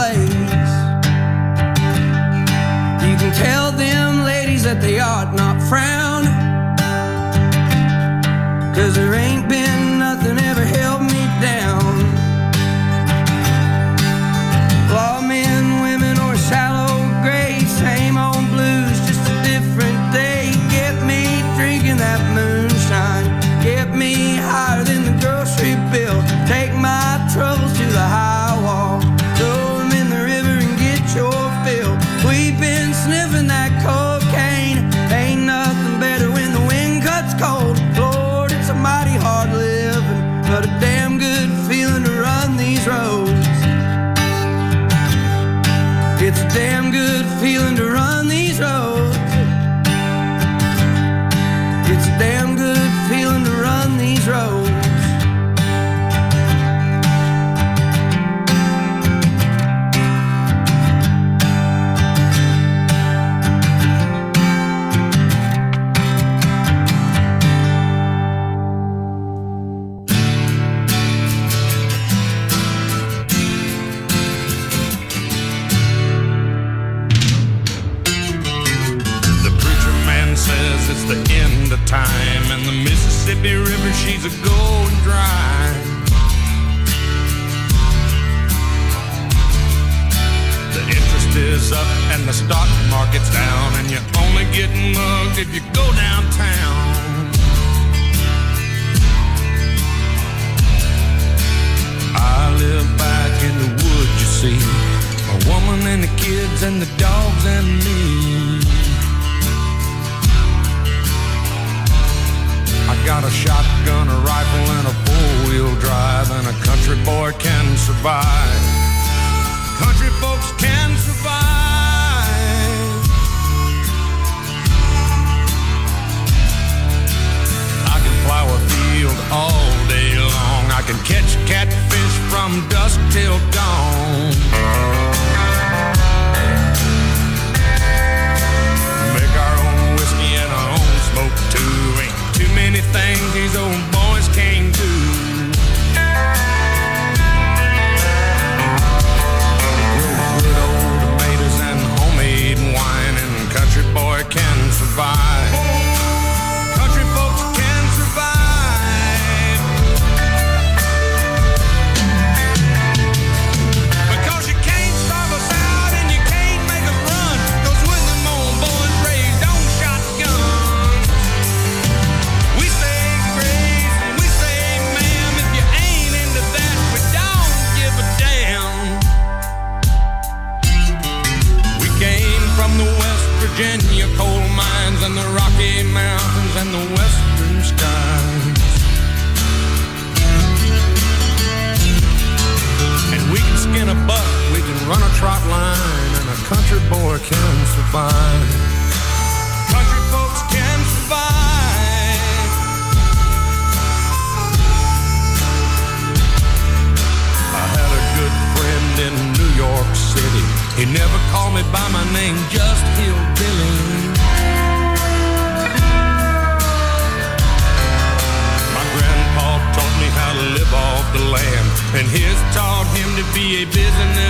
place. You can tell them ladies that they ought not frown, cause there ain't been River, she's a going dry. The interest is up and the stock market's down, and you're only getting mugged if you go downtown. I live back in the woods, you see. A woman and the kids and the dogs and me. I got a shotgun, four-wheel drive, and a country boy can survive. Country folks can survive. I can plow a field all day long. I can catch catfish from dusk till dawn. Make our own whiskey and our own smoke too. Ain't too many things these old can run a trot line, and a country boy can survive. Country folks can survive. I had a good friend in New York City. He never called me by my name, just Hillbilly. My grandpa taught me how to live off the land, and his taught him to be a businessman.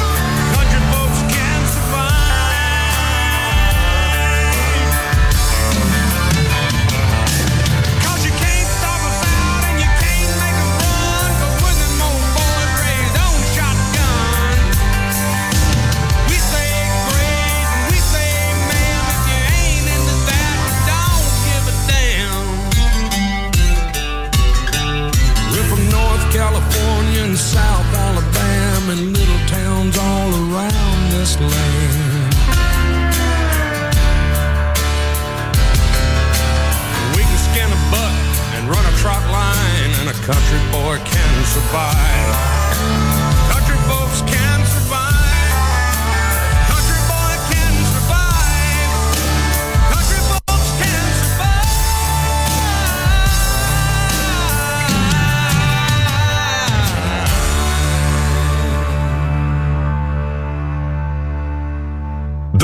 Survive.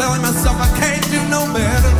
telling myself I can't do no better.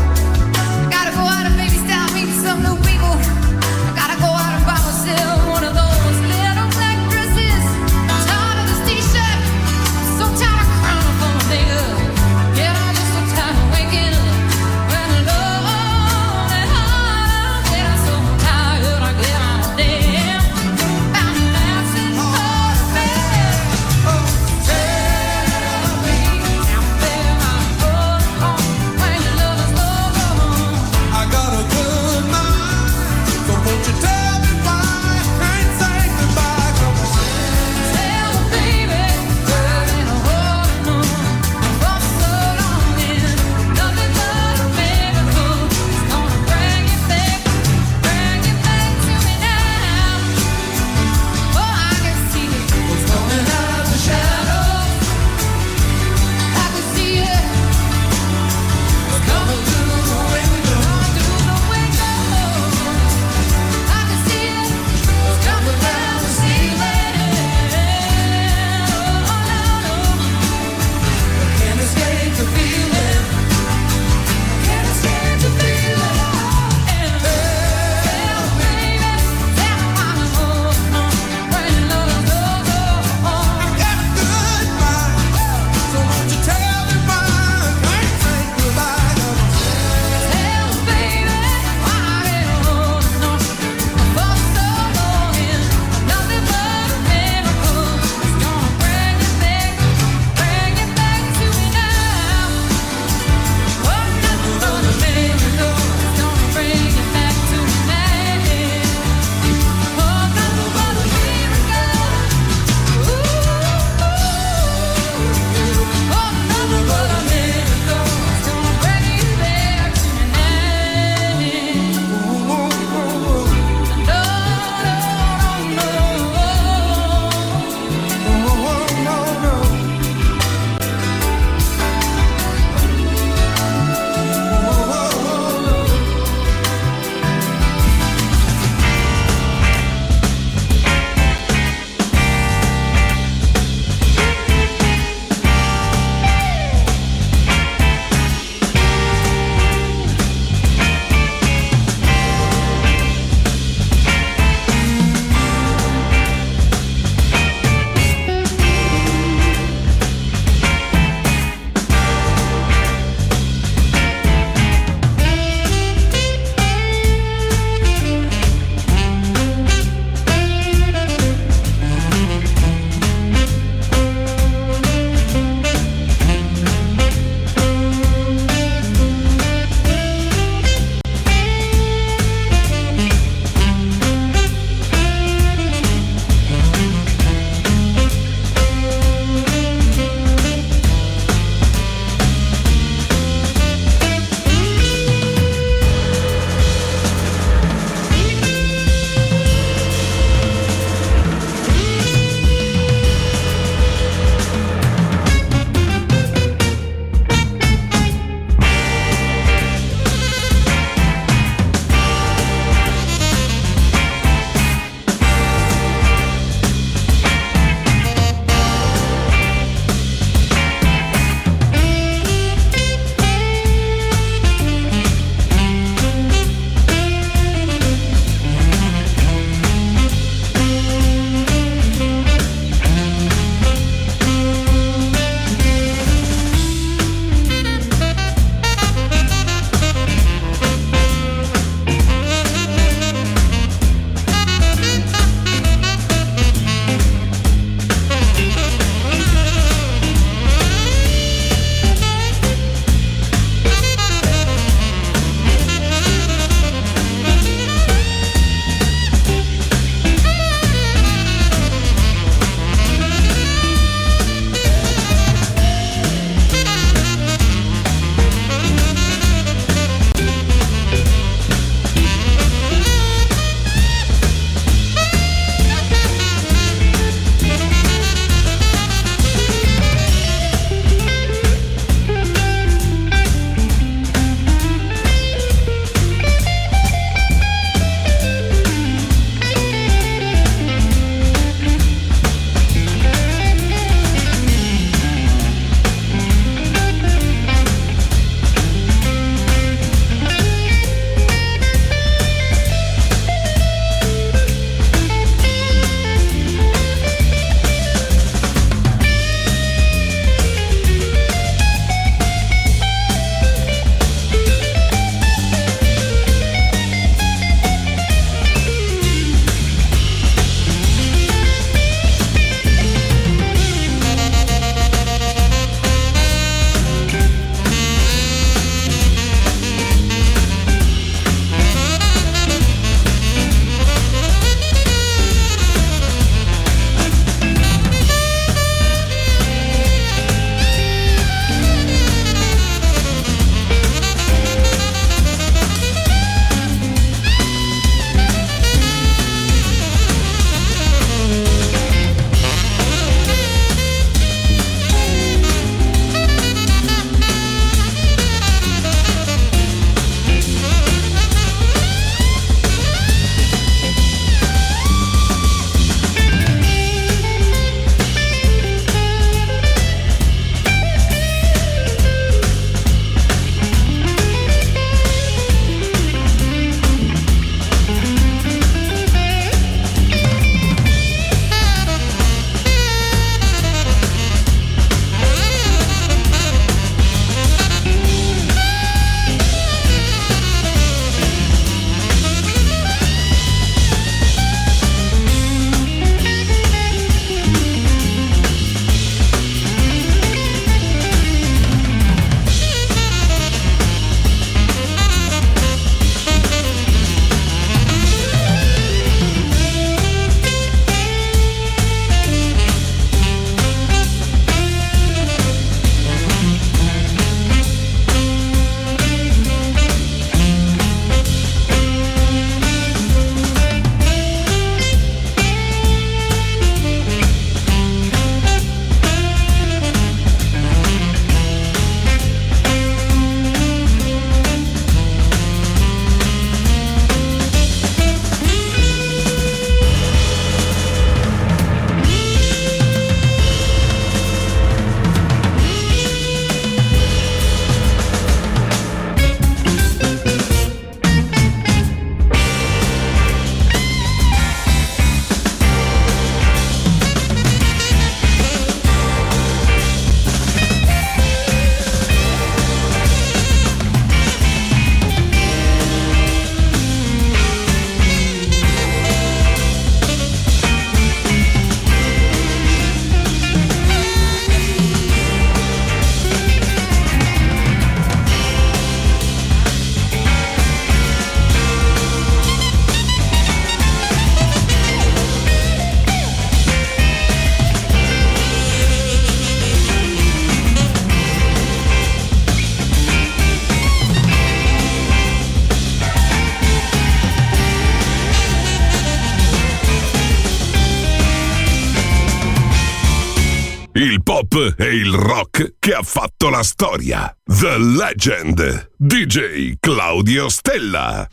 Ha fatto la storia. The Legend, DJ Claudio Stella.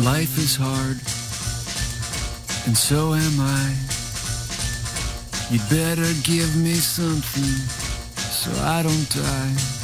Life is hard, and so am I. You'd better give me something so I don't die.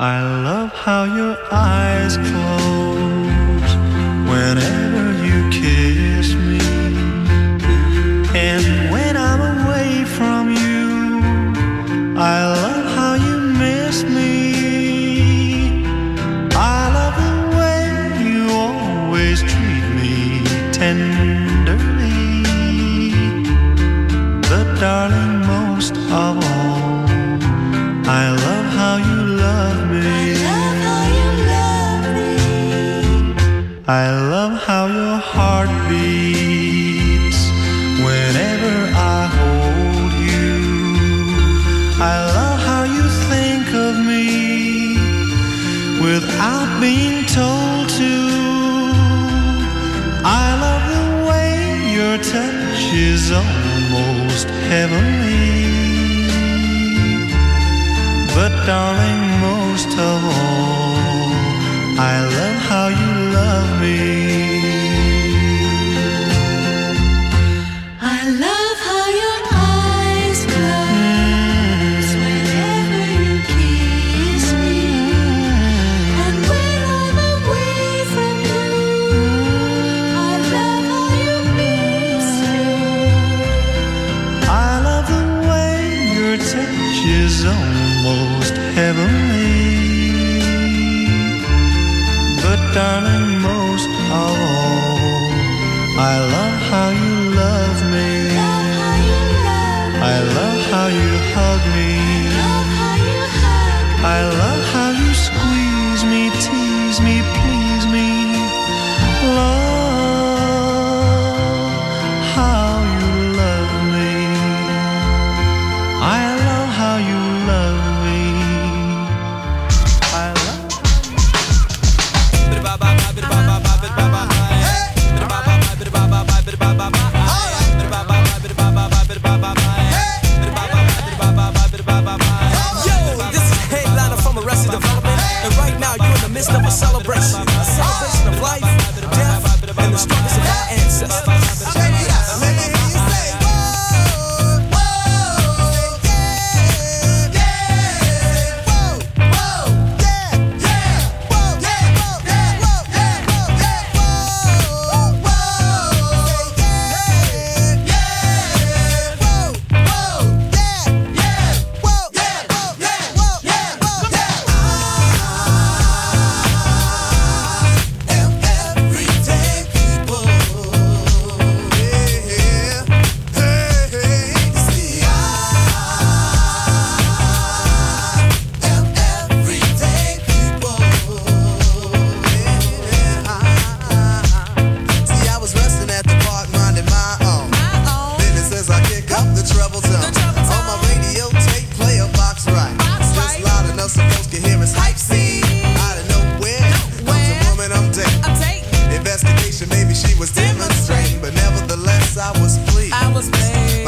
I love how your eyes close whenever. don't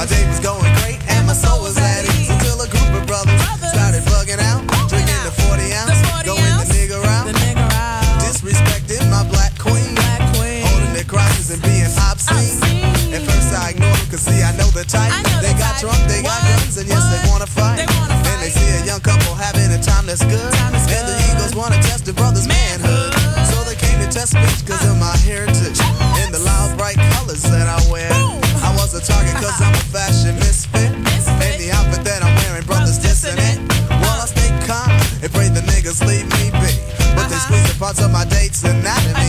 My day was going great and my soul was at ease. Until a group of brothers. Started bugging out, drinking the 40 ounce, going the nigga out, disrespecting my black queen, holding their crosses and being obscene. At first I ignored them, cause see I know the type. They got drunk, they got guns, and yes they wanna fight. And they see a young couple having a time that's good, and the Eagles wanna test the brothers' manhood, so they came to test me. parts of my dates and that.